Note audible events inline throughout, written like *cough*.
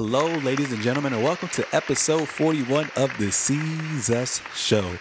Hello, ladies and gentlemen, and welcome to episode 41 of the Seezus Show.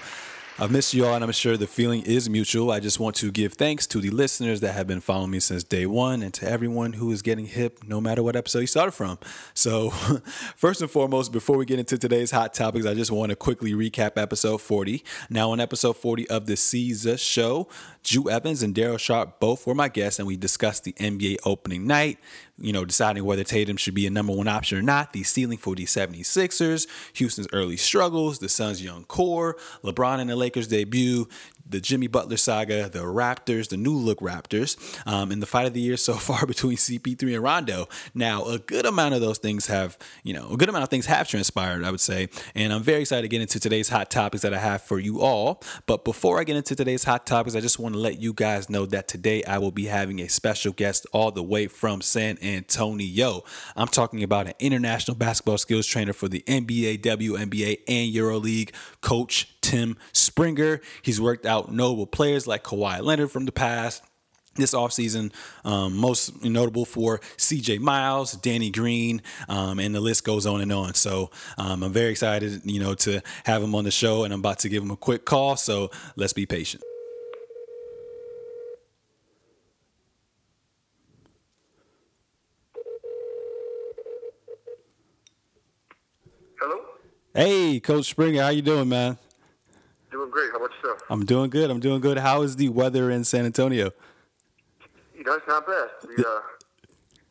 I've missed you all, and I'm sure the feeling is mutual. I just want to give thanks to the listeners that have been following me since day one and to everyone who is getting hip no matter what episode you started from. So, *laughs* first and foremost, before we get into today's hot topics, I just want to quickly recap episode 40. Now, on episode 40 of the Seezus show, Ju Evans and Daryl Sharp both were my guests, and we discussed the NBA opening night, you know, deciding whether Tatum should be a number one option or not, the ceiling for the 76ers, Houston's early struggles, the Suns' young core, LeBron and the Lakers debut, the Jimmy Butler saga, the Raptors, the new look Raptors, um, and the fight of the year so *laughs* far between CP3 and Rondo. Now, a good amount of those things have, you know, a good amount of things have transpired, I would say. And I'm very excited to get into today's hot topics that I have for you all. But before I get into today's hot topics, I just want to let you guys know that today I will be having a special guest all the way from San Antonio. I'm talking about an international basketball skills trainer for the NBA, WNBA, and EuroLeague, Coach Tim Springer. He's worked out notable players like Kawhi Leonard from the past, this offseason, um, most notable for CJ Miles, Danny Green, um, and the list goes on and on. So um, I'm very excited, you know, to have him on the show, and I'm about to give him a quick call. So let's be patient. Hello. Hey, Coach Springer, how you doing, man? Doing great. How about yourself? I'm doing good. I'm doing good. How is the weather in San Antonio? You know, it's not bad. We uh,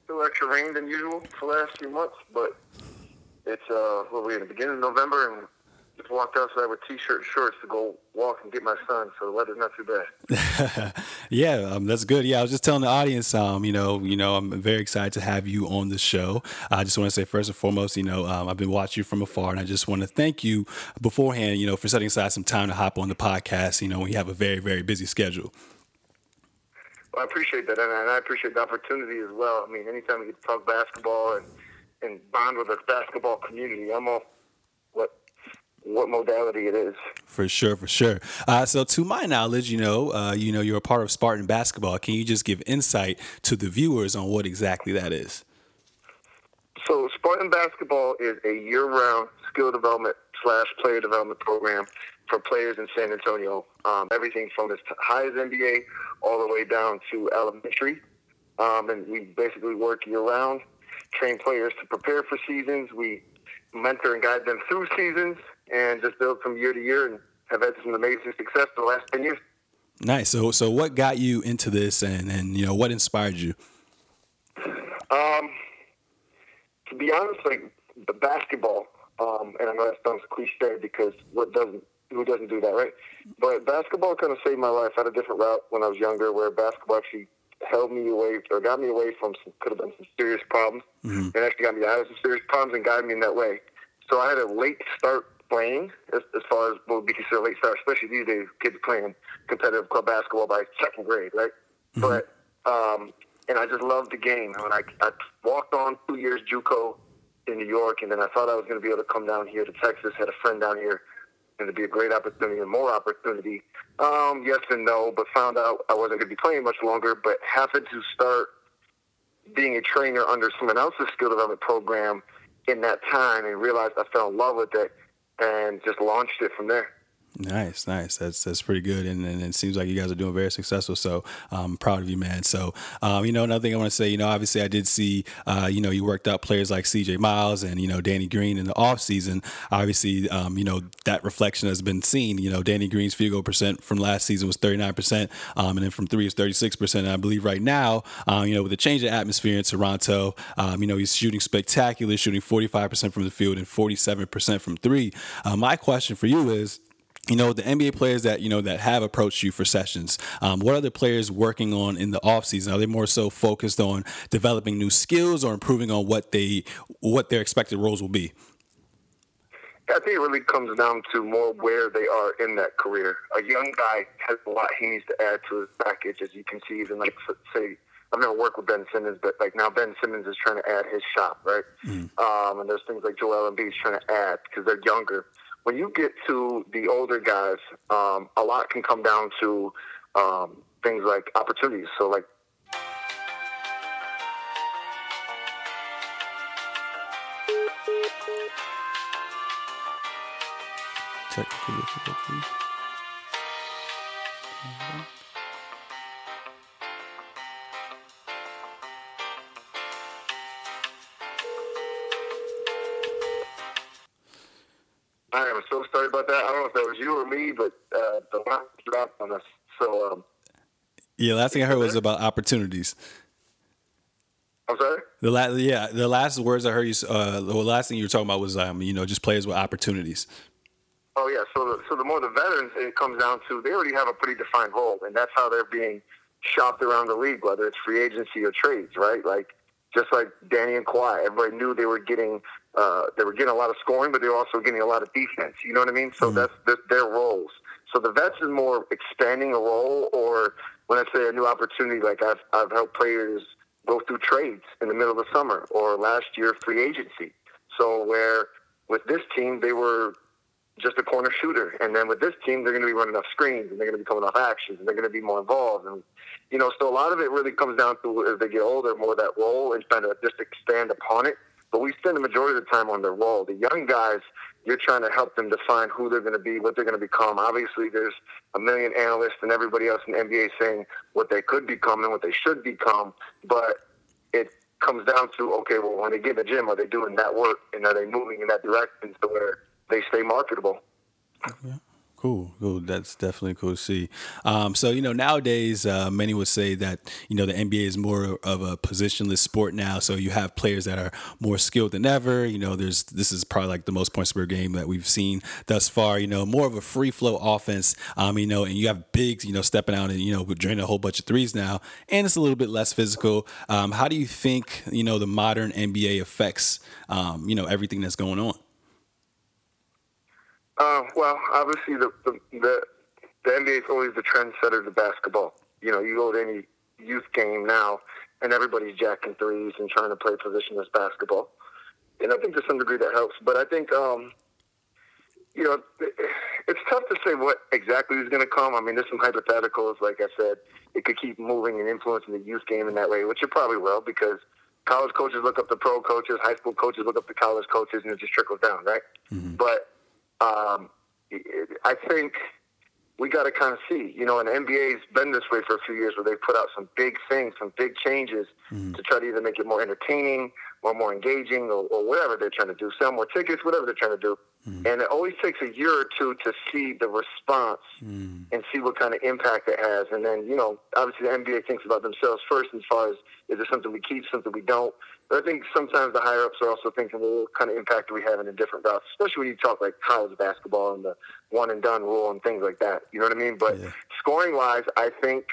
still extra rain than usual for the last few months, but it's uh, what we're in the beginning of November, and just walked outside with t-shirt and shorts to go walk and get my son. So the weather's not too bad. *laughs* yeah, um, that's good. Yeah, I was just telling the audience, um, you know, you know, I'm very excited to have you on the show. I just want to say first and foremost, you know, um, I've been watching you from afar, and I just want to thank you beforehand, you know, for setting aside some time to hop on the podcast. You know, when you have a very very busy schedule. Well, I appreciate that, and I appreciate the opportunity as well. I mean, anytime we get to talk basketball and and bond with the basketball community, I'm all what what modality it is. For sure, for sure. Uh, so, to my knowledge, you know, uh, you know, you're a part of Spartan basketball. Can you just give insight to the viewers on what exactly that is? So, Spartan basketball is a year-round skill development slash player development program for players in San Antonio. Um, everything from as high as NBA all the way down to elementary, um, and we basically work year-round, train players to prepare for seasons. We mentor and guide them through seasons and just build from year to year and have had some amazing success for the last 10 years. Nice. So, so what got you into this and, and, you know, what inspired you? Um, to be honest, like the basketball, um, and I know that sounds cliche because what doesn't, who doesn't do that, right? But basketball kind of saved my life. I had a different route when I was younger where basketball actually held me away or got me away from some, could have been some serious problems mm-hmm. and actually got me out of some serious problems and guided me in that way. So I had a late start playing as, as far as what would be considered late start, especially these days, kids playing competitive club basketball by second grade, right? Mm-hmm. But um, and I just loved the game. When I, I walked on two years JUCO in New York, and then I thought I was going to be able to come down here to Texas. Had a friend down here, and it'd be a great opportunity and more opportunity. Um, yes and no, but found out I wasn't going to be playing much longer. But happened to start being a trainer under someone else's skill development program in that time, and realized I fell in love with it and just launched it from there. Nice, nice. That's that's pretty good, and, and it seems like you guys are doing very successful. So I'm um, proud of you, man. So um, you know, another thing I want to say, you know, obviously I did see, uh, you know, you worked out players like C.J. Miles and you know Danny Green in the off season. Obviously, um, you know that reflection has been seen. You know, Danny Green's field goal percent from last season was 39 percent, um, and then from three is 36 percent. I believe right now, um, you know, with the change of atmosphere in Toronto, you know, he's shooting spectacular, shooting 45 percent from the field and 47 percent from three. Uh, my question for you is you know the NBA players that you know that have approached you for sessions. Um, what are the players working on in the offseason? Are they more so focused on developing new skills or improving on what they what their expected roles will be? I think it really comes down to more where they are in that career. A young guy has a lot he needs to add to his package, as you can see. Even like say, I've never worked with Ben Simmons, but like now Ben Simmons is trying to add his shot, right? Mm. Um, and there's things like Joel Embiid is trying to add because they're younger when you get to the older guys, um, a lot can come down to um, things like opportunities. So, like Technical difficulties. I that was you or me, but uh, the line dropped on us. So, um, Yeah, last thing I heard was about opportunities. I'm sorry. The last, yeah, the last words I heard you, uh, the last thing you were talking about was, um, you know, just players with opportunities. Oh yeah. So the, so the more the veterans it comes down to, they already have a pretty defined role, and that's how they're being shopped around the league, whether it's free agency or trades, right? Like just like Danny and Kawhi, everybody knew they were getting uh, they were getting a lot of scoring, but they were also getting a lot of defense. You know what I mean? So that's, that's their roles. So the vets is more expanding a role, or when I say a new opportunity, like I've I've helped players go through trades in the middle of the summer, or last year free agency. So where with this team they were just a corner shooter. And then with this team, they're going to be running off screens and they're going to be coming off actions and they're going to be more involved. And, you know, so a lot of it really comes down to as they get older, more that role and trying to just expand upon it. But we spend the majority of the time on their role. The young guys, you're trying to help them define who they're going to be, what they're going to become. Obviously, there's a million analysts and everybody else in the NBA saying what they could become and what they should become. But it comes down to, okay, well, when they get in the gym, are they doing that work and are they moving in that direction to where they stay marketable. Cool, cool. That's definitely cool to see. Um, so you know, nowadays, uh, many would say that you know the NBA is more of a positionless sport now. So you have players that are more skilled than ever. You know, there's this is probably like the most points per game that we've seen thus far. You know, more of a free flow offense. Um, you know, and you have bigs, you know, stepping out and you know draining a whole bunch of threes now, and it's a little bit less physical. Um, how do you think you know the modern NBA affects um, you know everything that's going on? Uh, well, obviously the, the the the NBA is always the trendsetter to basketball. You know, you go to any youth game now, and everybody's jacking threes and trying to play positionless basketball. And I think to some degree that helps. But I think, um, you know, it's tough to say what exactly is going to come. I mean, there's some hypotheticals. Like I said, it could keep moving and influencing the youth game in that way, which it probably will because college coaches look up to pro coaches, high school coaches look up to college coaches, and it just trickles down, right? Mm-hmm. But um, I think we got to kind of see, you know, and the NBA's been this way for a few years where they put out some big things, some big changes Mm-hmm. to try to either make it more entertaining or more engaging or, or whatever they're trying to do, sell more tickets, whatever they're trying to do. Mm-hmm. And it always takes a year or two to see the response Mm-hmm. and see what kind of impact it has. And then, you know, obviously the NBA thinks about themselves first as far as is there something we keep, something we don't. But I think sometimes the higher ups are also thinking, well, what kind of impact do we have in a different routes, especially when you talk like college basketball and the one and done rule and things like that. You know what I mean? But Yeah. scoring wise, I think,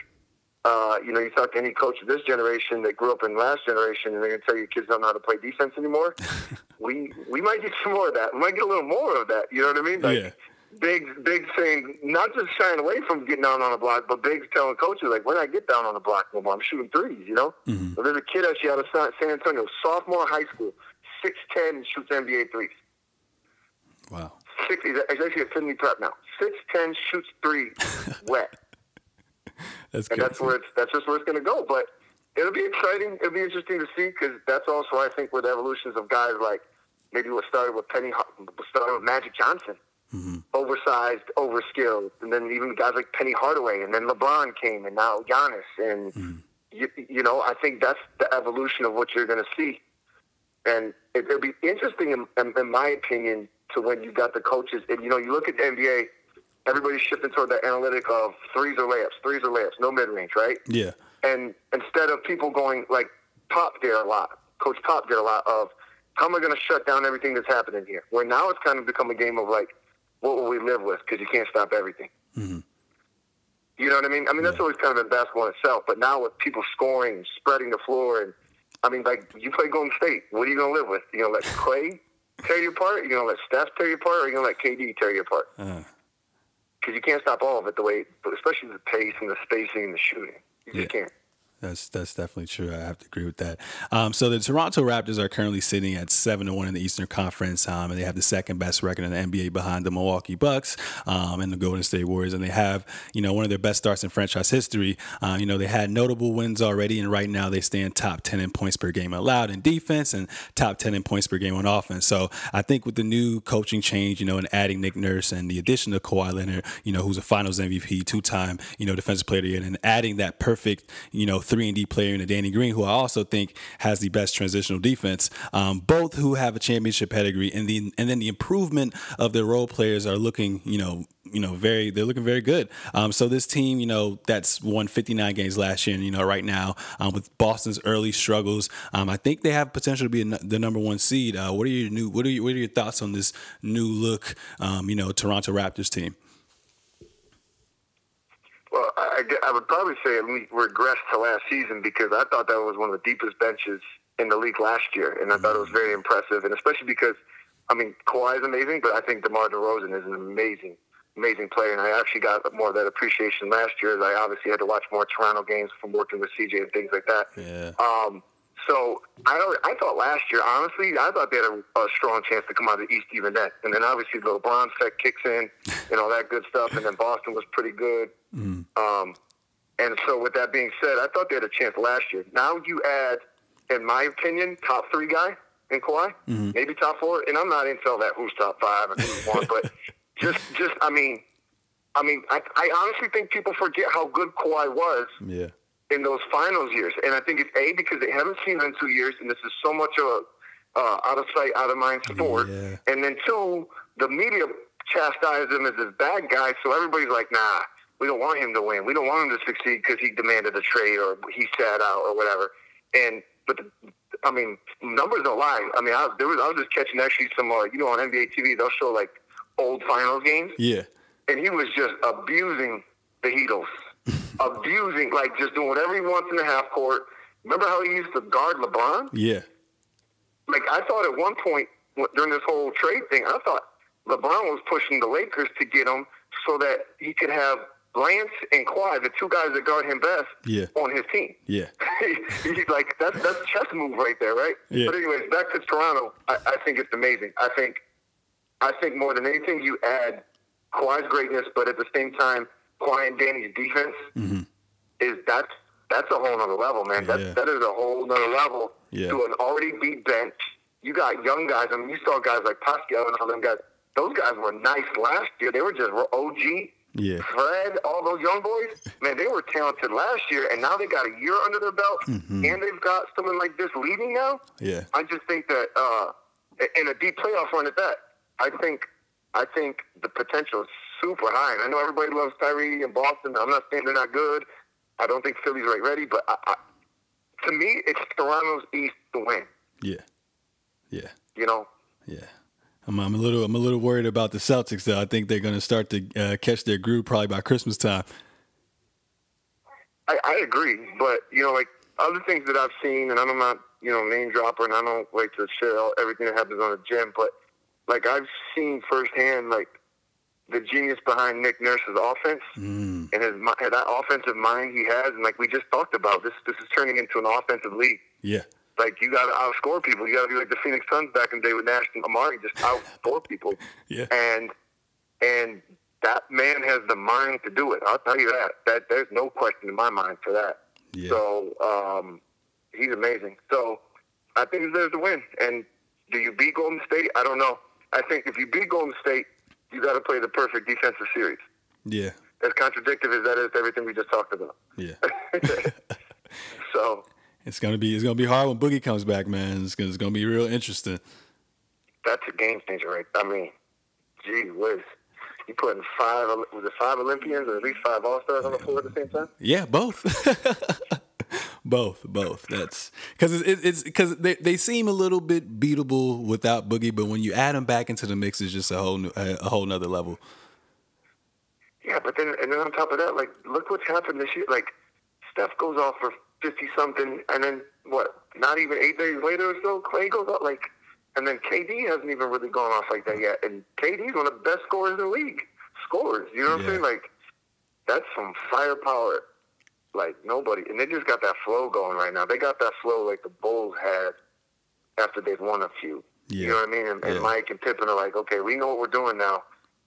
uh, you know, you talk to any coach of this generation that grew up in last generation, and they're going to tell you kids don't know how to play defense anymore. *laughs* we we might get some more of that. We might get a little more of that. You know what I mean? Like, Yeah. Big, big saying, not just shying away from getting down on the block, but bigs telling coaches, like, when I get down on the block no more, I'm shooting threes, you know? Mhm. But there's a kid actually out of San Antonio, sophomore high school, 6'10", and shoots NBA threes. Wow. Six, he's actually at Finley Prep now. 6'10", shoots three, *laughs* wet. That's And good. that's where it's, that's just where it's going to go. But it'll be exciting. It'll be interesting to see because that's also, I think, where the evolutions of guys like maybe what started with Penny, what started with Magic Johnson. Mm-hmm. Oversized, overskilled, and then even guys like Penny Hardaway, and then LeBron came, and now Giannis, and mm-hmm. you, you know, I think that's the evolution of what you're going to see, and it, it'll be interesting, in, in, in my opinion, to when you got the coaches, and you know, you look at the NBA, everybody's shifting toward that analytic of threes or layups, threes or layups, no mid range, right? Yeah. And instead of people going like Pop did a lot, Coach Pop did a lot of how am I going to shut down everything that's happening here? Where now it's kind of become a game of like, what will we live with? Because you can't stop everything. Mhm. You know what I mean? I mean, that's always kind of in basketball in itself. But now with people scoring, spreading the floor, and I mean, like you play Golden State, what are you going to live with? You going to let *laughs* Klay tear you apart? You going to let Steph tear you apart? Or are you going to let KD tear you apart? Uh, Because you can't stop all of it the way, especially the pace and the spacing and the shooting. You just can't. That's that's definitely true. I have to agree with that. Um, so the Toronto Raptors are currently sitting at seven to one in the Eastern Conference, um, and they have the second best record in the NBA behind the Milwaukee Bucks um, and the Golden State Warriors. And they have you know one of their best starts in franchise history. Uh, you know they had notable wins already, and right now they stand top ten in points per game allowed in defense and top ten in points per game on offense. So I think with the new coaching change, you know, and adding Nick Nurse and the addition of Kawhi Leonard, you know, who's a Finals MVP, two time you know defensive player of the year, and adding that perfect you know three and D player in a Danny Green, who I also think has the best transitional defense. Um, both who have a championship pedigree, and the and then the improvement of their role players are looking, you know, you know, very they're looking very good. Um, so this team, you know, that's won 59 games last year, and you know, right now um, with Boston's early struggles, um, I think they have potential to be the number one seed. Uh, what are your new what are your, what are your thoughts on this new look, um, you know, Toronto Raptors team? Well, I, I would probably say we regressed to last season because I thought that was one of the deepest benches in the league last year, and I thought it was very impressive, and especially because, I mean, Kawhi is amazing, but I think DeMar DeRozan is an amazing, amazing player, and I actually got more of that appreciation last year as I obviously had to watch more Toronto games from working with CJ and things like that. Yeah. Um, so I I thought last year, honestly, I thought they had a, a strong chance to come out of the East even then. And then obviously the LeBron effect kicks in and all that good stuff. And then Boston was pretty good. Mm. Um, and so with that being said, I thought they had a chance last year. Now you add, in my opinion, top three guy in Kawhi, Mm-hmm. maybe top four. And I'm not into all that who's top five and who's one, but *laughs* just just I mean, I mean, I, I honestly think people forget how good Kawhi was Yeah. In those finals years. And I think it's A, because they haven't seen him in two years, and this is so much of a uh, out of sight, out of mind sport. Yeah. And then two, the media chastised him as this bad guy, so everybody's like, nah, we don't want him to win. We don't want him to succeed because he demanded a trade or he sat out or whatever. And but the, I mean, numbers don't lie. I mean, I, there was I was just catching actually some uh, you know on NBA TV they'll show like old finals games Yeah. and he was just abusing the Heatles, *laughs* abusing like just doing whatever he wants in the half court. Remember how he used to guard LeBron? Yeah. Like I thought at one point during this whole trade thing, I thought LeBron was pushing the Lakers to get him so that he could have Lance and Kawhi, the two guys that guard him best, Yeah. on his team. Yeah. *laughs* He's like that's that's a chess move right there, right? Yeah. But anyways, back to Toronto. I, I think it's amazing. I think I think more than anything, you add Kawhi's greatness, but at the same time, And Danny's defense is that's that's a whole nother level, man. That Yeah. that is a whole nother level Yeah. to an already beat bench. You got young guys. I mean, you saw guys like Pascal and all them guys. Those guys were nice last year. They were just OG. Yeah. Fred, all those young boys, man, they were talented last year, and now they got a year under their belt, Mm-hmm. and they've got someone like this leading now. Yeah. I just think that uh, in a deep playoff run at that, I think I think the potential is super high. And I know everybody loves Kyrie and Boston. I'm not saying they're not good. I don't think Philly's right ready, but I, I, to me, it's Toronto's East to win. Yeah. Yeah. You know, Yeah. I'm, I'm a little I'm a little worried about the Celtics though. I think they're going to start to uh, catch their groove probably by Christmas time. I, I agree, but you know, like other things that I've seen, and I'm not, you know, name dropper, and I don't like to share all- everything that happens on the gym, but like I've seen firsthand, like the genius behind Nick Nurse's offense Mm. and his that offensive mind he has, and like we just talked about, this this is turning into an offensive league. Yeah. Like you got to outscore people. You got to be like the Phoenix Suns back in the day with Nash and Amar'e, just *laughs* outscore people. Yeah. And and that man has the mind to do it. I'll tell you that. That there's no question in my mind for that. Yeah. So um, he's amazing. So I think he deserves to win. And do you beat Golden State? I don't know. I think if you beat Golden State, you got to play the perfect defensive series. Yeah. As contradictory as that is to everything we just talked about. Yeah. *laughs* *laughs* So It's gonna be it's gonna be hard when Boogie comes back, man. It's gonna, it's gonna be real interesting. that's a game changer, right? I mean, gee whiz. You putting five, was it five Olympians or at least five All Stars on the floor at the same time? Yeah, both. *laughs* both, both. That's because it's it's because they, they seem a little bit beatable without Boogie, but when you add them back into the mix, it's just a whole new, a, a whole nother level. Yeah, but then and then on top of that, like look what's happened this year. Like Steph goes off for fifty something, and then what? Not even eight days later or so, Klay goes off like, and then KD hasn't even really gone off like that yet. And KD's one of the best scorers in the league. Scores, you know what Yeah. I'm saying? Like that's some firepower like nobody, and they just got that flow going right now. They got that flow like the Bulls had after they've won a few. Yeah. You know what I mean? And, and Mike and Pippen are like, okay, we know what we're doing now.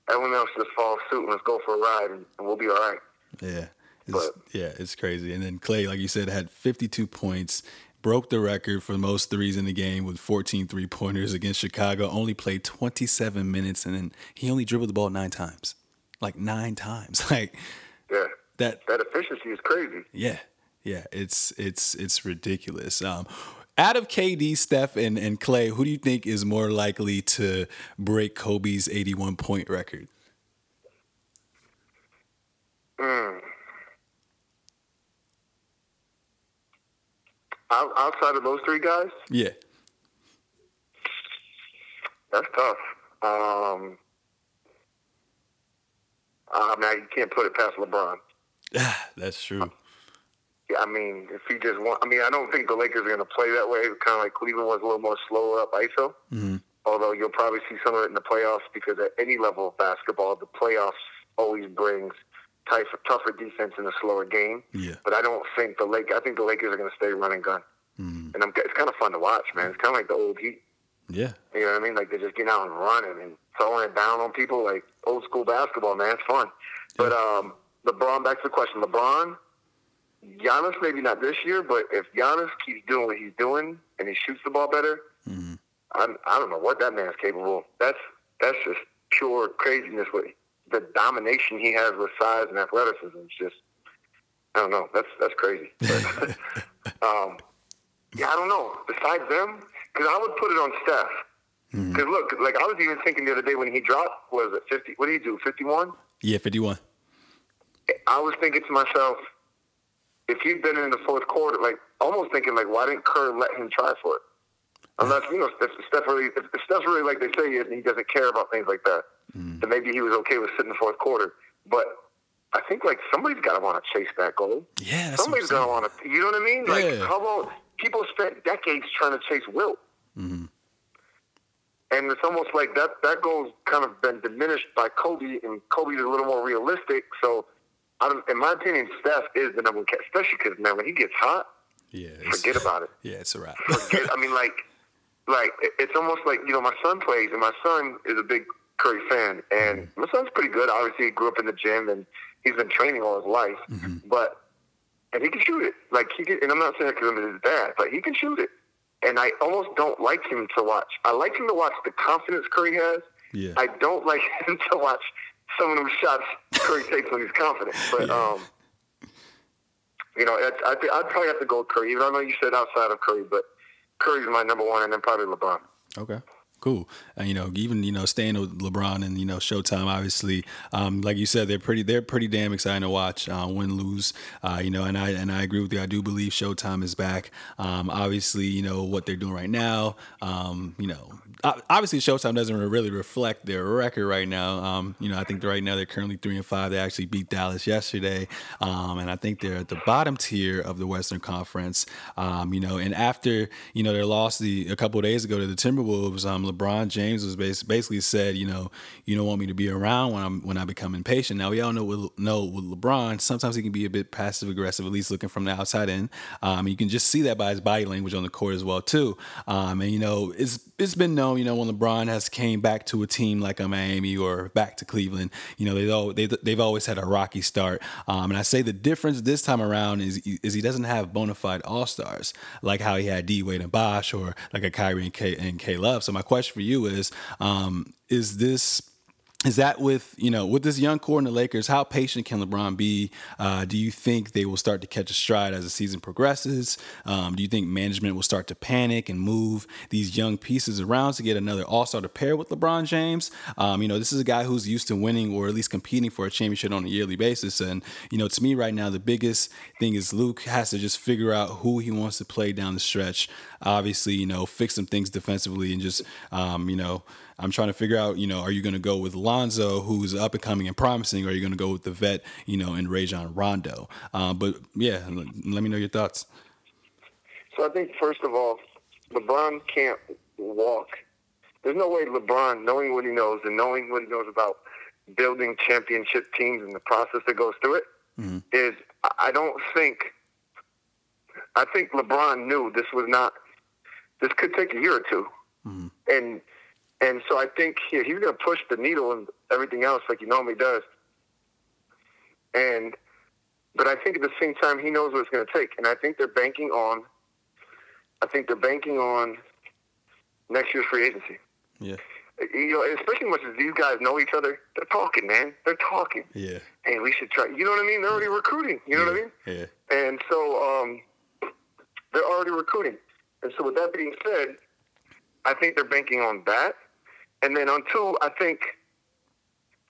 Everyone else just follow suit and let's go for a ride, and, and we'll be all right. Yeah. It's, But- yeah, it's crazy. And then Klay, like you said, had 52 points, broke the record for most threes in the game with 14 three pointers against Chicago, only played 27 minutes, and then he only dribbled the ball nine times. Like nine times. *laughs* Like Yeah, that that efficiency is crazy. yeah, yeah, it's it's it's ridiculous. Um, out of KD, Steph, and, and Klay, who do you think is more likely to break Kobe's 81 point record? Mm. Out, outside of those three guys, Yeah, that's tough. Um, I mean, you can't put it past LeBron. *sighs* that's true. Yeah, I mean, if he just want, I mean, I don't think the Lakers are going to play that way. Kind of like Cleveland was a little more slower up ISO. Mm-hmm. Although you'll probably see some of it in the playoffs because at any level of basketball, the playoffs always brings tougher, tougher defense in a slower game. Yeah. But I don't think the Lake. I think the Lakers are going to stay run and gun, Mhm. and I'm, it's kind of fun to watch, man. It's kind of like the old Heat. Yeah. You know what I mean? Like they're just getting out and running and throwing it down on people, like old school basketball, man. It's fun. But um, LeBron, back to the question. LeBron, Giannis, maybe not this year, but if Giannis keeps doing what he's doing and he shoots the ball better, Mhm. I'm, I don't know what that man's capable. of. That's that's just pure craziness. With the domination he has with size and athleticism, it's just I don't know. That's that's crazy. *laughs* But, *laughs* um, yeah, I don't know. Besides them, because I would put it on Steph. Because look, like I was even thinking the other day when he dropped, was it fifty? What did he do? Fifty-one. Yeah, 51. I was thinking to myself, if he'd been in the fourth quarter, like almost thinking like, why didn't Kerr let him try for it? Unless you know, if Steph really, if Steph's really like they say he he doesn't care about things like that, then maybe he was okay with sitting the fourth quarter. But I think like somebody's got to want to chase that goal. Yeah, Somebody's I'm gonna want to. You know what I mean? Like Yeah. how about people spent decades trying to chase Wilt, Mhm. and it's almost like that that goal's kind of been diminished by Kobe, and Kobe's a little more realistic. So, I don't, in my opinion, Steph is the number one, ca- especially because man, when he gets hot, Yeah. forget about it. Yeah, it's a wrap. Forget. I mean, like, like it's almost like you know, my son plays, and my son is a big Curry fan, and mm-hmm. my son's pretty good. Obviously, he grew up in the gym, and he's been training all his life, mm-hmm. but and he can shoot it. Like he can, and I'm not saying it because I'm his dad, but he can shoot it. And I almost don't like him to watch. I like him to watch the confidence Curry has. Yeah. I don't like *laughs* him to watch some of them shots Curry takes when he's confident. But um, you know, it's, I think I'd probably have to go with Curry. Even though I know you said outside of Curry, but Curry's my number one, and then probably LeBron. Okay. Cool. And you know, even you know, staying with LeBron and you know, Showtime. Obviously, um, like you said, they're pretty. They're pretty damn exciting to watch. Uh, win, lose. Uh, you know, and I and I agree with you. I do believe Showtime is back. Um, obviously, you know what they're doing right now. Um, you know, obviously, Showtime doesn't really reflect their record right now. Um, you know, I think right now they're currently three and five. They actually beat Dallas yesterday, um, and I think they're at the bottom tier of the Western Conference. Um, you know, and after you know their loss the a couple days ago to the Timberwolves, um, LeBron James was bas- basically said, you know, you don't want me to be around when I'm when I become impatient. Now we all know with, know with LeBron, sometimes he can be a bit passive aggressive, at least looking from the outside in. Um, you can just see that by his body language on the court as well too. Um, and you know, it's it's been known, you know, when LeBron has came back to a team like a Miami or back to Cleveland, you know, they all they they've always had a rocky start. Um, and I say the difference this time around is is he doesn't have bona fide all stars like how he had D Wade and Bosh or like a Kyrie and K and K Love. So my question for you is, um, is this is that with you know with this young core in the Lakers? How patient can LeBron be? Uh, do you think they will start to catch a stride as the season progresses? Um, do you think management will start to panic and move these young pieces around to get another All Star to pair with LeBron James? Um, you know, this is a guy who's used to winning or at least competing for a championship on a yearly basis. And you know, to me right now, the biggest thing is Luke has to just figure out who he wants to play down the stretch. Obviously, you know, fix some things defensively and just um, you know. I'm trying to figure out, you know, are you going to go with Lonzo, who's up and coming and promising, or are you going to go with the vet, you know, in Rajon Rondo? Um, but yeah, let me know your thoughts. So I think first of all, LeBron can't walk. There's no way LeBron, knowing what he knows and knowing what he knows about building championship teams and the process that goes through it, mm-hmm. is I don't think I think LeBron knew this was not this could take a year or 2 mm-hmm. and and so I think he, he's going to push the needle and everything else like he normally does. And but I think at the same time he knows what it's going to take, and I think they're banking on. I think they're banking on next year's free agency. Yeah. You know, especially much as these guys know each other, they're talking, man. They're talking. Yeah. Hey, we should try. You know what I mean? They're already recruiting. You know yeah. what I mean? Yeah. And so um, they're already recruiting. And so with that being said, I think they're banking on that. And then on two, I think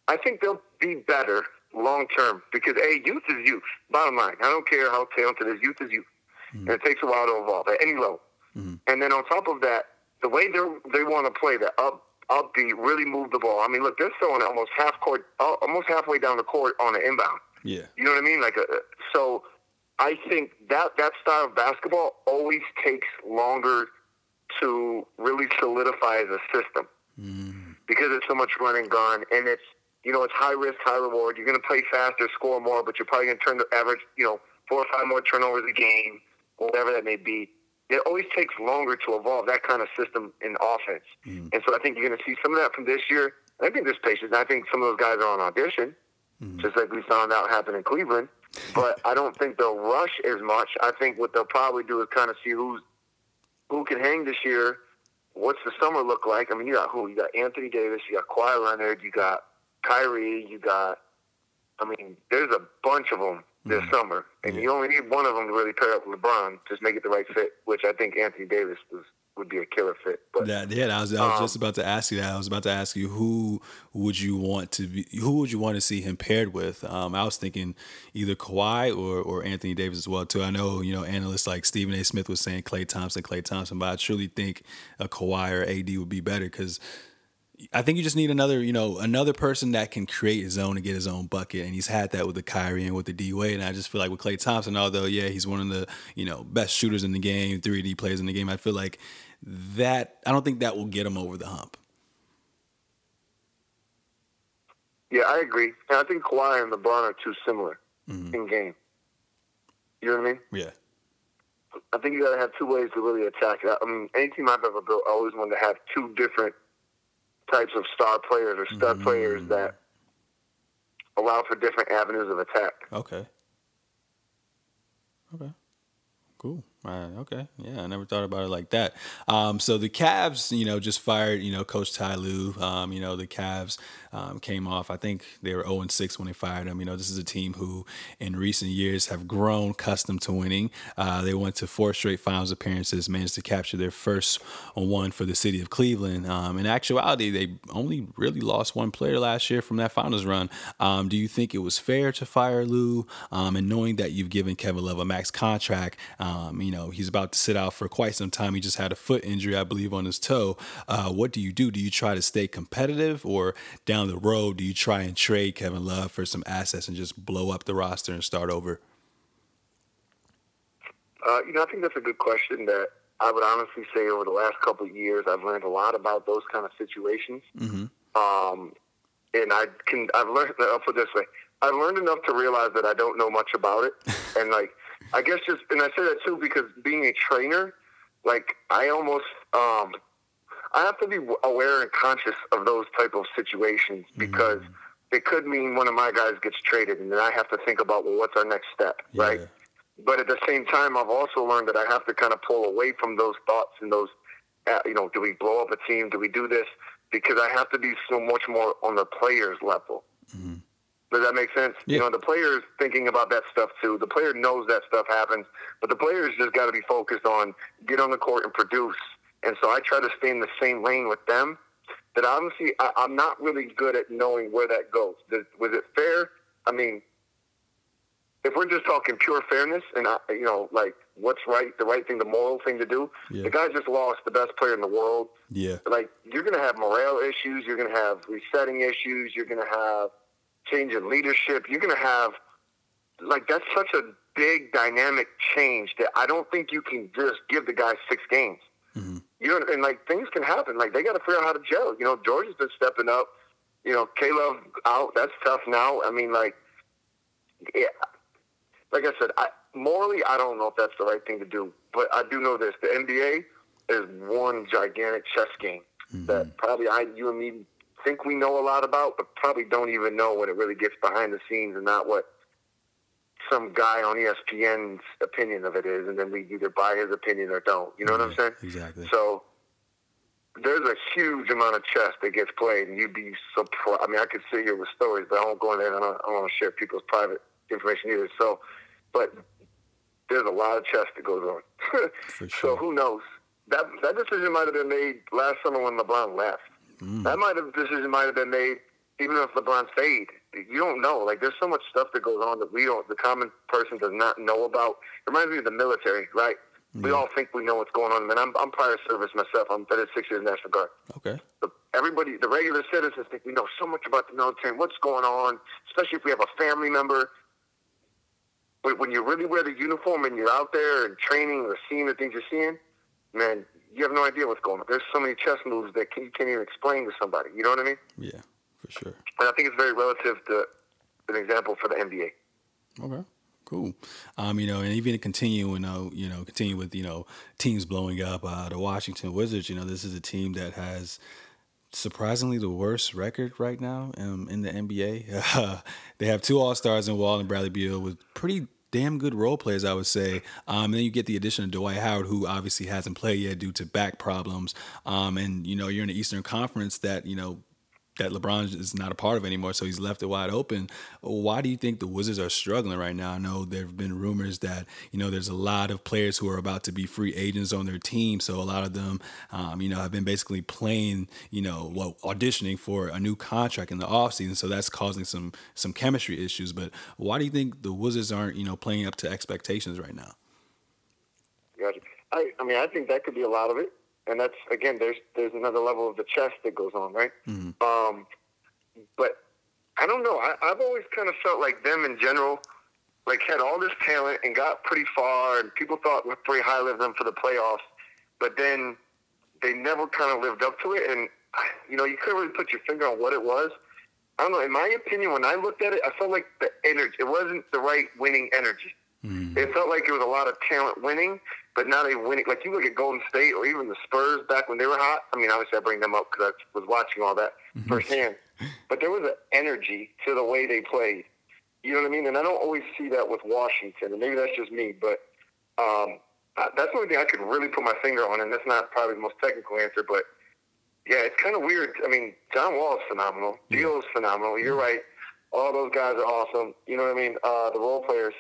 I think they'll be better long term because a youth is youth. Bottom line, I don't care how talented is youth is youth, mm-hmm. and it takes a while to evolve at any level. Mm-hmm. And then on top of that, the way they they want to play, the up upbeat, really move the ball. I mean, look, they're throwing almost half court, almost halfway down the court on an inbound. Yeah, you know what I mean. Like, a, uh, so I think that that style of basketball always takes longer to really solidify as a system. Because it's so much run and gun, and it's you know it's high risk, high reward. You're going to play faster, score more, but you're probably going to turn the average, you know, four or five more turnovers a game, whatever that may be. It always takes longer to evolve that kind of system in offense, mm. and so I think you're going to see some of that from this year. I think there's patience. I think some of those guys are on audition, mm. just like we found out happened in Cleveland. But I don't think they'll rush as much. I think what they'll probably do is kind of see who's who can hang this year. What's the summer look like? I mean, you got who? You got Anthony Davis, you got Kawhi Leonard, you got Kyrie, you got. I mean, there's a bunch of them this mm summer, and yeah. you only need one of them to really pair up with LeBron, just make it the right fit. Which I think Anthony Davis was would be a killer fit. But yeah, yeah, I was, I was um, just about to ask you that. I was about to ask you who would you want to be, who would you want to see him paired with? Um, I was thinking either Kawhi or or Anthony Davis as well too. I know you know analysts like Stephen A. Smith was saying Klay Thompson, Klay Thompson, but I truly think a Kawhi or AD would be better because. I think you just need another, you know, another person that can create his own and get his own bucket, and he's had that with the Kyrie and with the D Wade. And I just feel like with Klay Thompson, although yeah, he's one of the you know best shooters in the game, three D players in the game. I feel like that I don't think that will get him over the hump. Yeah, I agree. And I think Kawhi and LeBron are too similar mm-hmm. in game. You know what I mean? Yeah. I think you got to have two ways to really attack it. I mean, any team I've ever built, I always wanted to have two different types of star players or stud mm-hmm. players that allow for different avenues of attack. Okay. Okay. Cool. Right. Okay. Yeah, I never thought about it like that. Um, so the Cavs, you know, just fired, you know, Coach Ty Lue. Um, you know, the Cavs um, came off. I think they were 0 6 when they fired him. You know, this is a team who, in recent years, have grown accustomed to winning. Uh, they went to four straight finals appearances, managed to capture their first one for the city of Cleveland. Um, in actuality, they only really lost one player last year from that finals run. Um, do you think it was fair to fire Lue? Um, and knowing that you've given Kevin Love a max contract, you know know, he's about to sit out for quite some time. He just had a foot injury, I believe, on his toe. Uh, what do you do? Do you try to stay competitive, or down the road, do you try and trade Kevin Love for some assets and just blow up the roster and start over? Uh, you know, I think that's a good question that I would honestly say over the last couple of years, I've learned a lot about those kind of situations. Mm-hmm. Um, and I can, I've learned, *laughs* I'll put it this way, I've learned enough to realize that I don't know much about it. *laughs* and like, I guess just, and I say that too because being a trainer, like I almost, um, I have to be aware and conscious of those type of situations mm-hmm. because mm. it could mean one of my guys gets traded, and then I have to think about well, what's our next step, yeah. right? But at the same time, I've also learned that I have to kind of pull away from those thoughts and those, uh, you know, do we blow up a team? Do we do this? Because I have to be so much more on the players level. Mm-hmm. Does that make sense? Yeah. You know, the player's thinking about that stuff too. The player knows that stuff happens, but the player's just got to be focused on get on the court and produce. And so I try to stay in the same lane with them. That obviously I, I'm not really good at knowing where that goes. was it fair? I mean, if we're just talking pure fairness and I, you know, like what's right, the right thing, the moral thing to do. Yeah. The guy just lost the best player in the world. Yeah, like you're gonna have morale issues. You're gonna have resetting issues. You're gonna have change in leadership. You're going to have, like, that's such a big dynamic change that I don't think you can just give the guy six games. Mm-hmm. You know, and like things can happen. Like they got to figure out how to gel. You know, George has been stepping up. You know, K Love out. That's tough now. I mean, like, yeah, like I said, I, morally, I don't know if that's the right thing to do, but I do know this: the NBA is one gigantic chess game mm-hmm. that probably I, you and me think we know a lot about, but probably don't even know when it really gets behind the scenes and not what some guy on ESPN's opinion of it is, and then we either buy his opinion or don't. You know what I'm saying? Exactly. So there's a huge amount of chess that gets played, and you'd be surprised. I mean, I could sit here with stories, but I won't go in there. And I don't, I don't want to share people's private information either. So, but there's a lot of chess that goes on. *laughs* sure. So who knows? That that decision might have been made last summer when LeBron left. Mm. That might have decision might have been made even if LeBron stayed. You don't know. Like there's so much stuff that goes on that we don't. The common person does not know about. It reminds me of the military, right? Yeah. We all think we know what's going on. And I'm, I'm prior service myself. I'm 36 years National Guard. Okay. The, everybody, the regular citizens think we know so much about the military, and what's going on, especially if we have a family member. But when you really wear the uniform and you're out there and training or seeing the things you're seeing, man, you have no idea what's going on. There's so many chess moves that you can't even explain to somebody. You know what I mean? Yeah, for sure. And I think it's very relative to an example for the NBA. Okay. Cool. Um, you know, and even to continue, you know, you know, continue with you know teams blowing up. Uh, the Washington Wizards. You know, this is a team that has surprisingly the worst record right now um, in the NBA. Uh, *laughs* they have two All Stars in Wall and Bradley Beal with pretty damn good role players, I would say. Um, and then you get the addition of Dwight Howard, who obviously hasn't played yet due to back problems. Um, and you know, you're in the Eastern Conference that you know that LeBron is not a part of anymore, so he's left it wide open. Why do you think the Wizards are struggling right now? I know there have been rumors that you know there's a lot of players who are about to be free agents on their team, so a lot of them, um, you know, have been basically playing, you know, well, auditioning for a new contract in the offseason, so that's causing some some chemistry issues. But why do you think the Wizards aren't, you know, playing up to expectations right now? Gotcha. I, I mean, I think that could be a lot of it and that's again, there's there's another level of the chess that goes on, right? Mm-hmm. Um, but I don't know. I, I've always kind of felt like them in general, like had all this talent and got pretty far, and people thought were pretty highly of them for the playoffs, but then they never kind of lived up to it, and you know, you couldn't really put your finger on what it was. I don't know. In my opinion, when I looked at it, I felt like the energy. It wasn't the right winning energy. Mm. It felt like it was a lot of talent winning, but now they winning. Like you look at Golden State or even the Spurs back when they were hot. I mean, obviously I bring them up because I was watching all that mm-hmm. firsthand. But there was an energy to the way they played. You know what I mean? And I don't always see that with Washington, and maybe that's just me, but um, that's the only thing I could really put my finger on, and that's not probably the most technical answer, but yeah, it's kind of weird. I mean, John Wall is phenomenal. Beal is phenomenal. You're right. All those guys are awesome. You know what I mean? Uh, the role players.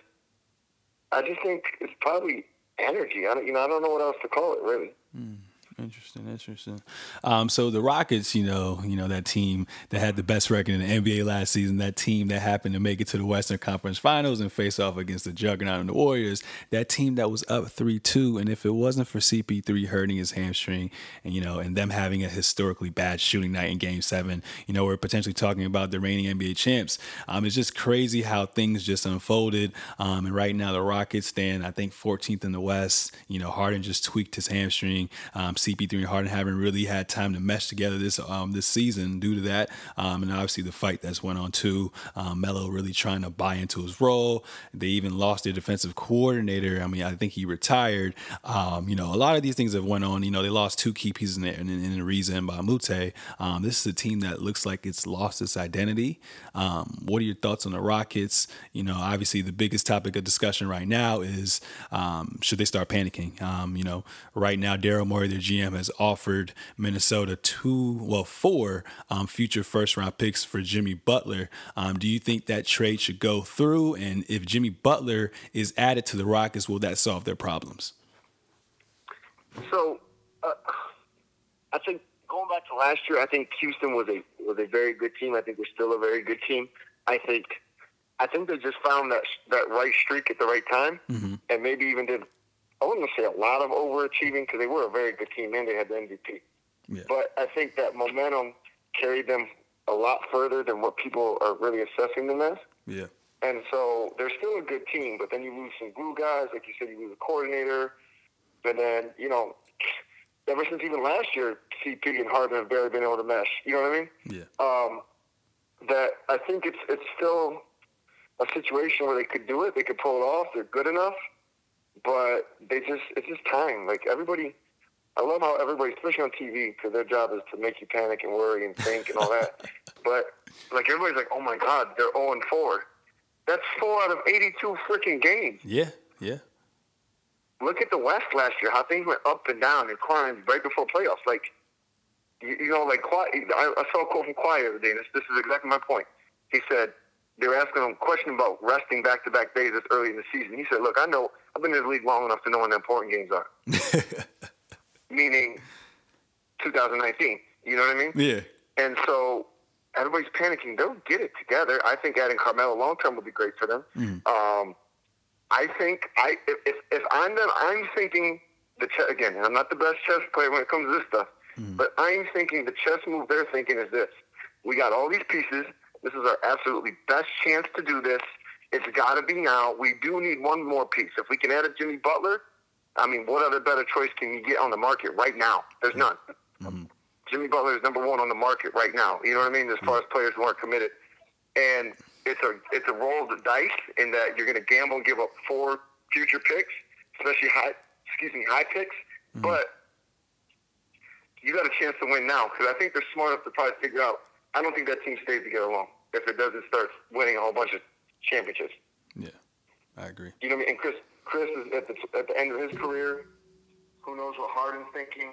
I just think it's probably energy. I don't, you know, I don't know what else to call it, really. Mm. Interesting, interesting. Um, so the Rockets, you know, you know that team that had the best record in the NBA last season, that team that happened to make it to the Western Conference Finals and face off against the juggernaut of the Warriors, that team that was up three two, and if it wasn't for CP3 hurting his hamstring, and you know, and them having a historically bad shooting night in Game Seven, you know, we're potentially talking about the reigning NBA champs. Um, it's just crazy how things just unfolded. Um, and right now the Rockets stand, I think, 14th in the West. You know, Harden just tweaked his hamstring. Um, CP3 and Harden haven't really had time to mesh together this um, this season due to that, um, and obviously the fight that's went on too. Um, Melo really trying to buy into his role. They even lost their defensive coordinator. I mean, I think he retired. Um, you know, a lot of these things have went on. You know, they lost two key pieces in there, in, in Ariza and Moute. Um, this is a team that looks like it's lost its identity. Um, what are your thoughts on the Rockets? You know, obviously the biggest topic of discussion right now is um, should they start panicking? Um, you know, right now Daryl Morey, their GM GM has offered Minnesota two, well, four um, future first round picks for Jimmy Butler. Um, do you think that trade should go through? And if Jimmy Butler is added to the Rockets, will that solve their problems? So, uh, I think going back to last year, I think Houston was a was a very good team. I think we're still a very good team. I think I think they just found that that right streak at the right time, mm-hmm. and maybe even did I wouldn't say a lot of overachieving because they were a very good team and they had the MVP. Yeah. But I think that momentum carried them a lot further than what people are really assessing them as. Yeah. And so they're still a good team, but then you lose some glue guys, like you said, you lose a coordinator, and then you know, ever since even last year, CP and Harden have barely been able to mesh. You know what I mean? Yeah. Um, that I think it's it's still a situation where they could do it. They could pull it off. They're good enough, but they just it's just time. Like everybody, I love how everybody, especially on TV, because their job is to make you panic and worry and think and all that. *laughs* but like everybody's like, oh my god, they're 0 and 4. That's four out of 82 freaking games. Yeah, yeah. Look at the West last year, how things went up and down and climbed right before playoffs. Like, you, you know, like I, I saw a quote from Kawhi the other day. And this, this is exactly my point. He said they were asking him a question about resting back-to-back days this early in the season. He said, "Look, I know I've been in the league long enough to know when the important games are." *laughs* Meaning, 2019. You know what I mean? Yeah. And so everybody's panicking. They'll get it together. I think adding Carmelo long term would be great for them. Mm. Um, I think I if if I'm them, I'm thinking the chess again. I'm not the best chess player when it comes to this stuff, Mm. but I'm thinking the chess move they're thinking is this: we got all these pieces. This is our absolutely best chance to do this. It's got to be now. We do need one more piece. If we can add a Jimmy Butler, I mean, what other better choice can you get on the market right now? There's none. Mm-hmm. Jimmy Butler is number one on the market right now. You know what I mean? As far as players who aren't committed, and it's a it's a roll of the dice in that you're going to gamble and give up four future picks, especially high excuse me high picks, mm-hmm. but you got a chance to win now because I think they're smart enough to probably figure out. I don't think that team stays together long if it doesn't start winning a whole bunch of championships. Yeah. I agree. You know what I mean? And Chris, Chris is at the at the end of his career. Who knows what Harden's thinking?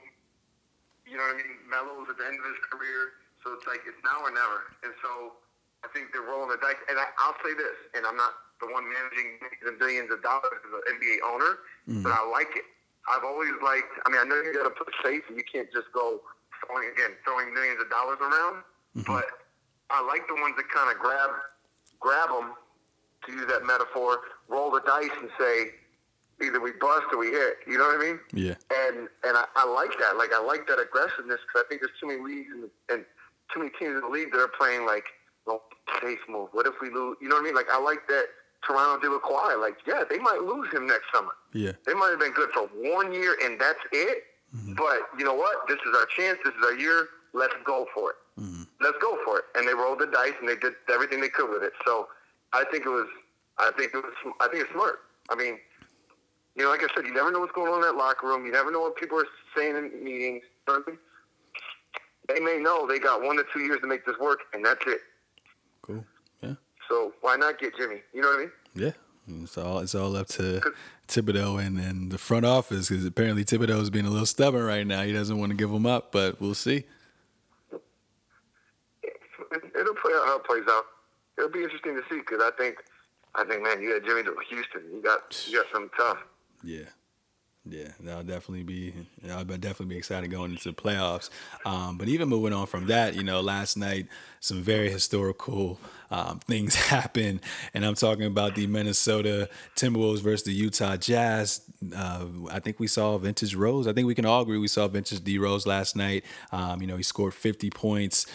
You know what I mean? Melo's at the end of his career, so it's like it's now or never. And so I think they're rolling the dice. And I, I'll say this, and I'm not the one managing millions and billions of dollars as an NBA owner, mm-hmm. but I like it. I've always liked. I mean, I know you got to play safe, and you can't just go throwing again throwing millions of dollars around. Mm-hmm. But I like the ones that kind of grab grab them to use that metaphor, roll the dice and say either we bust or we hit. You know what I mean? Yeah. And and I, I like that. Like I like that aggressiveness because I think there's too many leagues and, and too many teams in the league that are playing like oh, well, safe move. What if we lose? You know what I mean? Like I like that Toronto did with Kawhi. Like yeah, they might lose him next summer. Yeah. They might have been good for one year and that's it. Mm-hmm. But you know what? This is our chance. This is our year. Let's go for it. Mm-hmm. Let's go for it. And they rolled the dice and they did everything they could with it. So I think it was. I think it was. I think it's smart. I mean, you know, like I said, you never know what's going on in that locker room. You never know what people are saying in meetings. You know what I mean? They may know they got one to two years to make this work, and that's it. Cool. Yeah. So why not get Jimmy? You know what I mean? Yeah. It's all it's all up to Thibodeau and, and the front office because apparently Thibodeau is being a little stubborn right now. He doesn't want to give him up, but we'll see. It'll play out how it plays out. It'll be interesting to see because I think, I think, man, you got Jimmy to Houston. You got you got something tough. Yeah. Yeah, that'll definitely be that'll definitely be exciting going into the playoffs. Um, but even moving on from that, you know, last night some very historical um, things *laughs* happened, and I'm talking about the Minnesota Timberwolves versus the Utah Jazz. Uh, I think we saw vintage Rose. I think we can all agree we saw vintage D Rose last night. Um, you know, he scored 50 points.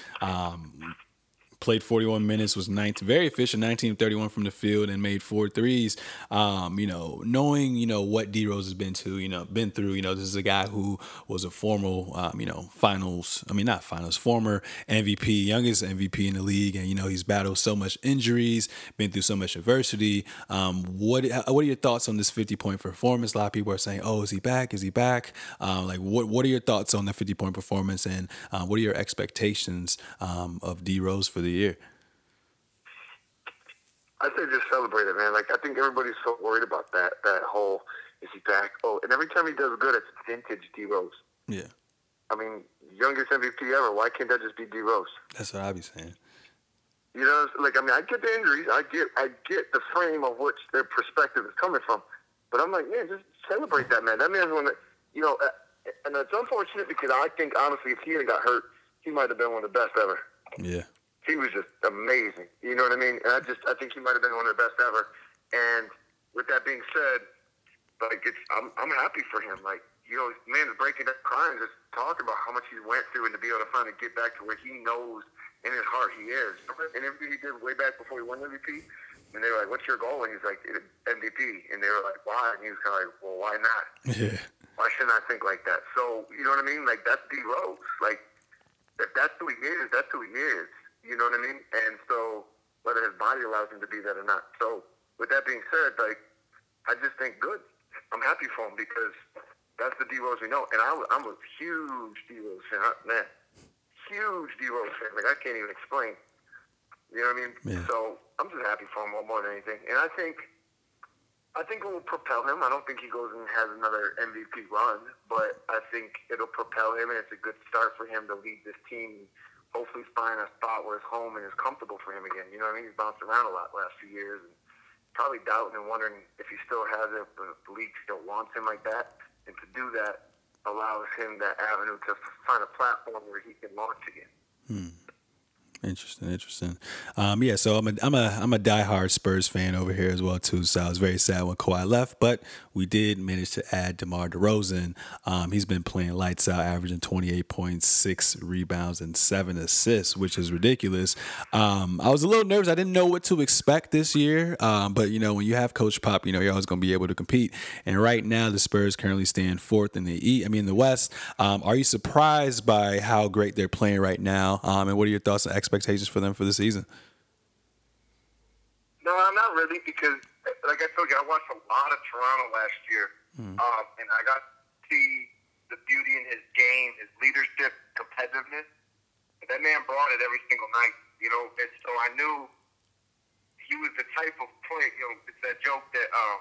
Played 41 minutes, was 19, very efficient, 19 31 from the field, and made four threes. Um, you know, knowing you know what D Rose has been to, you know, been through. You know, this is a guy who was a former, um, you know, finals. I mean, not finals, former MVP, youngest MVP in the league, and you know he's battled so much injuries, been through so much adversity. Um, what what are your thoughts on this 50 point performance? A lot of people are saying, "Oh, is he back? Is he back?" Um, like, what what are your thoughts on the 50 point performance, and uh, what are your expectations um, of D Rose for the year? I say just celebrate it, man. Like I think everybody's so worried about that that whole is he back? Oh, and every time he does good, it's vintage D Rose. Yeah, I mean, youngest MVP ever. Why can't that just be D Rose? that's what I be saying. You know, like I mean, I get the injuries, I get, I get the frame of which their perspective is coming from, but I'm like, man, just celebrate that man. That man's one that, you know, uh, and it's unfortunate because I think honestly, if he had got hurt, he might have been one of the best ever. Yeah, He was just amazing. You know what I mean? And I just, I think he might have been one of the best ever. And with that being said, like it's, I'm, I'm happy for him. Like, you know, man's breaking up crying, just talking about how much he went through and to be able to finally get back to where he knows in his heart he is. And everything he did way back before he won MVP, and they were like, "What's your goal?" And he's like, "MVP." And they were like, "Why?" And he was kind of like, "Well, why not? yeah, Why shouldn't I think like that?" So you know what I mean? Like that's D Rose. Like if that's who he is, that's who he is. You know what I mean? And so whether his body allows him to be that or not. So with that being said, like I just think good. I'm happy for him because that's the D Rose we know, and I, I'm a huge D Rose fan, man, huge D Rose fan. Like I can't even explain. You know what I mean? Yeah. So I'm just happy for him more than anything, and I think. I think it will propel him. I don't think he goes and has another MVP run, but I think it'll propel him, and it's a good start for him to lead this team. Hopefully, find a spot where it's home and is comfortable for him again. You know what I mean? He's bounced around a lot last few years, and probably doubting and wondering if he still has it, but if the league still wants him like that. And to do that allows him that avenue to find a platform where he can launch again. Hmm. Interesting, interesting. Um, yeah, so I'm a I'm a I'm a diehard Spurs fan over here as well too. So I was very sad when Kawhi left, but we did manage to add DeMar DeRozan. Um, he's been playing lights out, averaging 28.6 rebounds and seven assists, which is ridiculous. Um, I was a little nervous. I didn't know what to expect this year, um, but you know when you have Coach Pop, you know you're always going to be able to compete. And right now, the Spurs currently stand fourth in the E. I mean, the West. Um, are you surprised by how great they're playing right now? Um, and what are your thoughts and expectations for them for the season? No, I'm not really because, like I told you, I watched a lot of Toronto last year, um, and I got to see the beauty in his game, his leadership, competitiveness. And that man brought it every single night, you know. And so I knew he was the type of player. You know, it's that joke that um,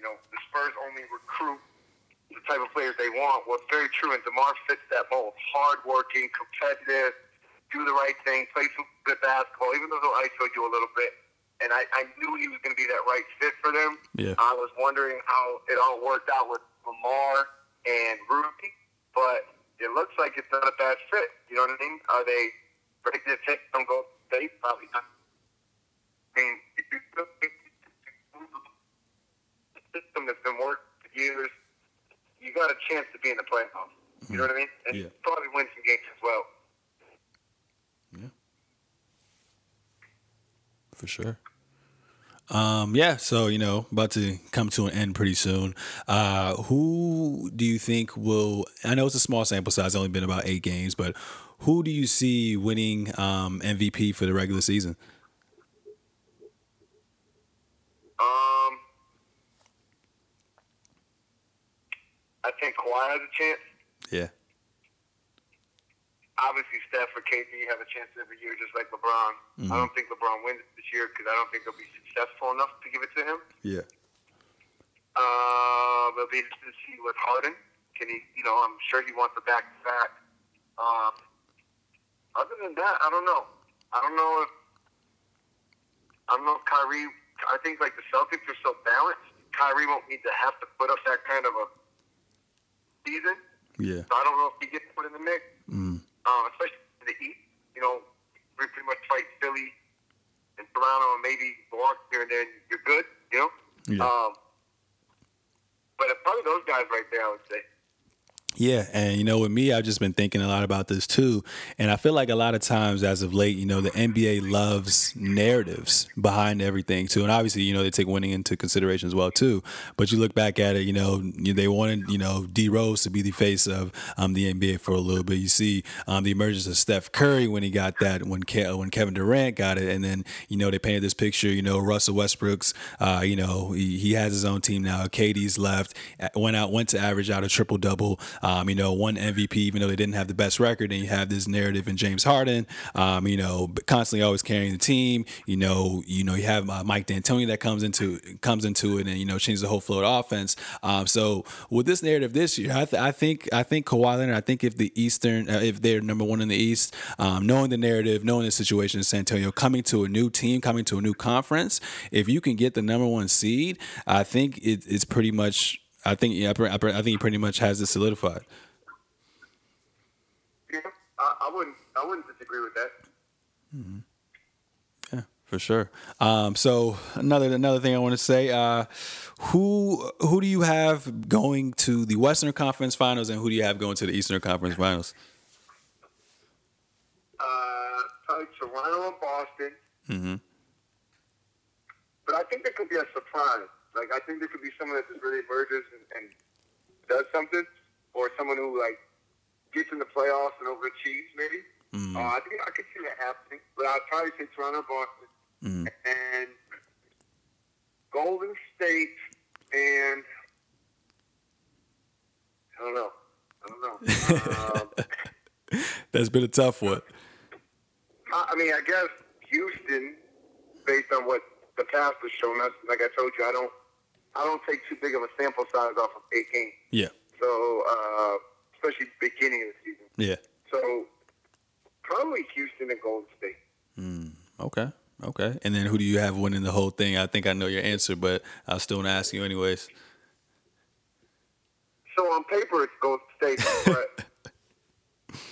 you know the Spurs only recruit the type of players they want. Well, it's very true, and Demar fits that mold: hardworking, competitive, do the right thing, play some good basketball, even though they'll ISO you a little bit. And I, I knew he was going to be that right fit for them. Yeah. I was wondering how it all worked out with DeMar and Rudy, but it looks like it's not a bad fit. You know what I mean? Are they ready to take some go state? Probably not. I mean, if you look at the system that's been working for years, you got a chance to be in the playoffs. You know what I mean? And Yeah. probably win some games as well. For sure. Um, yeah, so you know, about to come to an end pretty soon. Uh, who do you think will? I know it's a small sample size, only been about eight games, but who do you see winning um, MVP for the regular season? Um, I think Kawhi has a chance. Yeah, Obviously, Steph or KD have a chance every year, just like LeBron. I don't think LeBron wins this year because I don't think they'll be successful enough to give it to him. yeah, Um, it'll be interesting to see with Harden. Can he? You know, I'm sure he wants a back to back. Um, other than that, I don't know. I don't know if I don't know if Kyrie. I think like the Celtics are so balanced. Kyrie won't need to have to put up that kind of a season. yeah, So I don't know if he gets put in the mix, mm, um, especially in the East. You know, we pretty much fight Philly and Toronto and maybe Milwaukee, and then you're good. You know. yeah. Um, but probably those guys right there, I would say. Yeah, and you know, with me, I've just been thinking a lot about this too, and I feel like a lot of times, as of late, you know, the NBA loves narratives behind everything too, and obviously, you know, they take winning into consideration as well too. But you look back at it, you know, they wanted, you know, D Rose to be the face of um, the NBA for a little bit. You see um, the emergence of Steph Curry when he got that, when Ke- when Kevin Durant got it, and then you know they painted this picture. You know, Russell Westbrook's, uh, you know, he, he has his own team now. KD's left, went out, went to average out a triple double. Um, you know, won MVP, even though they didn't have the best record. And you have this narrative in James Harden, um, you know, constantly always carrying the team. You know, you know, you have uh, Mike D'Antoni that comes into comes into it and you know changes the whole flow of offense. Um, so with this narrative this year, I, th- I think I think Kawhi Leonard. I think if the Eastern, uh, if they're number one in the East, um, knowing the narrative, knowing the situation in San Antonio, coming to a new team, coming to a new conference, if you can get the number one seed, I think it, it's pretty much. I think yeah, I I think he pretty much has it solidified. Yeah, I, I wouldn't. I wouldn't disagree with that. Yeah, for sure. Um, so another another thing I want to say, uh, who who do you have going to the Western Conference Finals, and who do you have going to the Eastern Conference Finals? Uh, probably Toronto and Boston. Mm-hmm. But I think there could be a surprise. Like I think there could be someone that just really emerges and, and does something, or someone who like gets in the playoffs and overachieves. Maybe. Mm. Uh, I think I could see that happening. But I'd probably say Toronto, Boston. and Golden State and I don't know. I don't know. um, *laughs* That's been a tough one. I I mean, I guess Houston, based on what the past has shown us, like I told you, I don't, I don't take too big of a sample size off of eight games. Yeah. So, uh, especially beginning of the season. Yeah. So, probably Houston and Golden State. Okay. Okay. And then who do you have winning the whole thing? I think I know your answer, but I still want to ask you anyways. So on paper, it's Golden State, but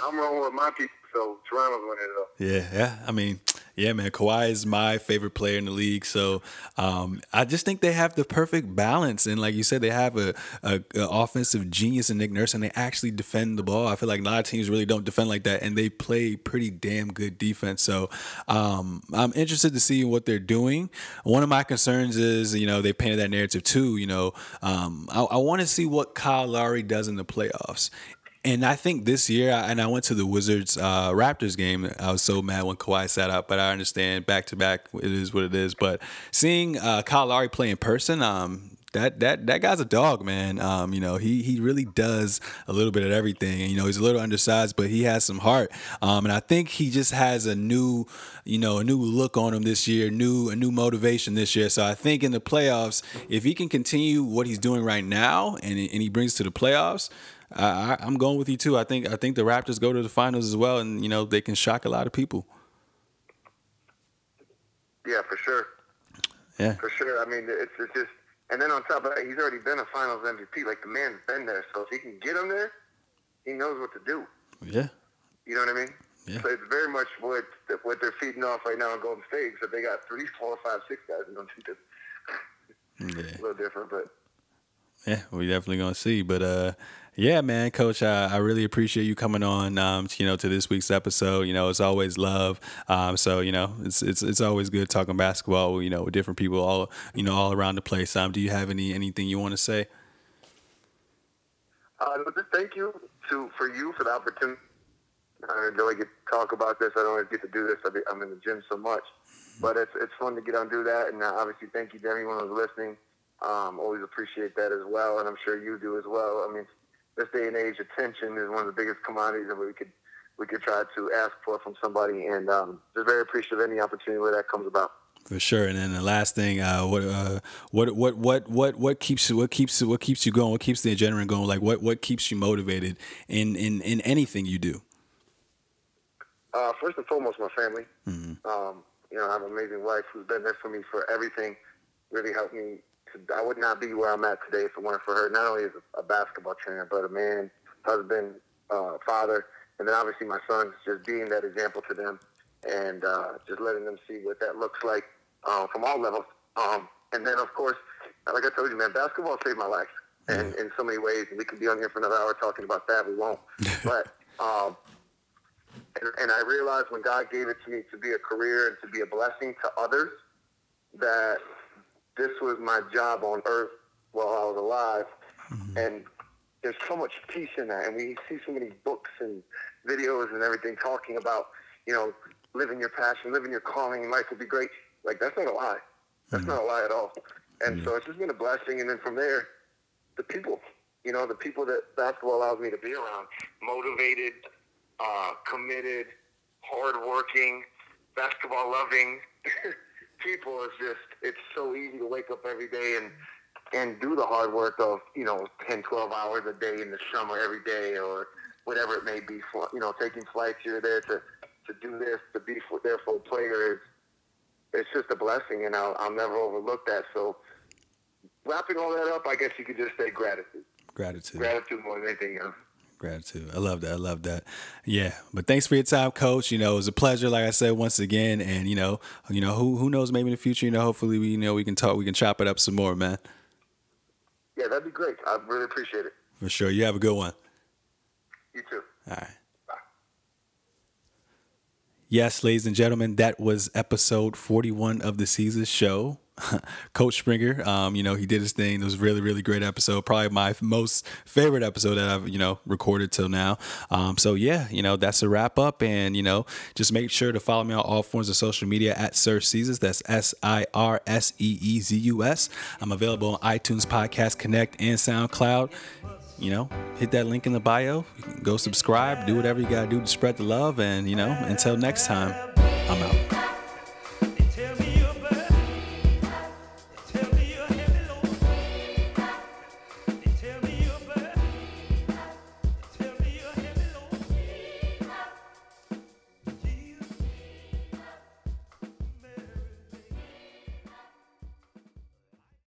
*laughs* I'm rolling with my people. So Toronto's winning it up. Yeah, yeah. I mean, yeah, man. Kawhi is my favorite player in the league. So um, I just think they have the perfect balance. And like you said, they have a, a, a offensive genius in Nick Nurse, and they actually defend the ball. I feel like a lot of teams really don't defend like that, and they play pretty damn good defense. So um, I'm interested to see what they're doing. One of my concerns is, you know, they painted that narrative too. You know, um, I, I want to see what Kyle Lowry does in the playoffs. And I think this year, and I went to the Wizards uh, Raptors game. I was so mad when Kawhi sat out, but I understand back to back, it is what it is. But seeing uh, Kyle Lowry play in person, um, that that that guy's a dog, man. Um, you know, he he really does a little bit of everything. And, you know, he's a little undersized, but he has some heart. Um, and I think he just has a new, you know, a new look on him this year, new a new motivation this year. So I think in the playoffs, if he can continue what he's doing right now, and and he brings to the playoffs. I, I- I'm going with you too. I think I think the Raptors go to the finals as well, and you know they can shock a lot of people. Yeah, for sure, Yeah, for sure. I mean, it's, it's just, and then on top of that, he's already been a Finals MVP. Like the man's been there, so if he can get him there, he knows what to do. yeah, You know what I mean? Yeah. So it's very much what what they're feeding off right now in Golden State. So they got three, four, five, six guys. I don't think that's yeah. *laughs* a little different, but Yeah, we definitely gonna see. But uh yeah, man, coach, I, I really appreciate you coming on um, you know, to this week's episode. You know, it's always love. Um, so, you know, it's it's it's always good talking basketball, you know, with different people all you know, all around the place. Um, do you have any anything you want to say? Uh, just thank you to for you for the opportunity. I enjoy get to talk about this. I don't always get to do this. I I'm in the gym so much, but it's it's fun to get on do that. And uh, obviously, thank you to everyone who's listening. Um, always appreciate that as well, and I'm sure you do as well. I mean, this day and age, attention is one of the biggest commodities that we could we could try to ask for from somebody, and um, just very appreciative of any opportunity where that comes about. For sure. And then the last thing, uh, what, uh, what, what, what, what, what keeps you, what keeps, what keeps you going? What keeps the adrenaline going? Like, what, what keeps you motivated in, in, in anything you do? Uh, first and foremost, my family. Um, you know, I have an amazing wife who's been there for me for everything. Really helped me. I would not be where I'm at today if it weren't for her. Not only as a, a basketball trainer, but a man, husband, uh, father, and then obviously my sons. Just being that example to them, and uh, just letting them see what that looks like uh, from all levels. Um, and then, of course, like I told you, man, basketball saved my life, and in so many ways. And We could be on here for another hour talking about that. We won't, *laughs* but. Um, and, and I realized when God gave it to me to be a career and to be a blessing to others, that this was my job on earth while I was alive. Mm-hmm. And there's so much peace in that. And we see so many books and videos and everything talking about, you know, living your passion, living your calling, and life will be great. Like, that's not a lie. That's mm-hmm. not a lie at all. And mm-hmm. so it's just been a blessing. And then from there, the people, you know, the people that basketball allows me to be around, motivated, uh, committed, hardworking, basketball loving *laughs* people is just, it's so easy to wake up every day and, and do the hard work of, you know, 10, 12 hours a day in the summer every day or whatever it may be, for, you know, taking flights here or there to, to do this, to be for, there for a player is, it's just a blessing and I'll, I'll never overlook that. So wrapping all that up, I guess you could just say gratitude. Gratitude. Gratitude more than anything else. Gratitude. I love that. I love that. Yeah. But thanks for your time, coach. You know, it was a pleasure, like I said, once again. And, you know, you know, who who knows, maybe in the future, you know, hopefully we you know we can talk, we can chop it up some more, man. Yeah, that'd be great. I really appreciate it. For sure. You have a good one. You too. All right. Bye. Yes, ladies and gentlemen, that was episode 41 of the Seezus show. *laughs* Coach Springer. Um, you know, he did his thing. It was really, really great episode. Probably my most favorite episode that I've, you know, recorded till now. Um, so yeah, you know, that's a wrap up. And, you know, just make sure to follow me on all forms of social media at Sir Seezus. That's S I R S E E Z U S. I'm available on iTunes Podcast Connect and SoundCloud you know, hit that link in the bio. Go subscribe, do whatever you got to do to spread the love. And, you know, until next time.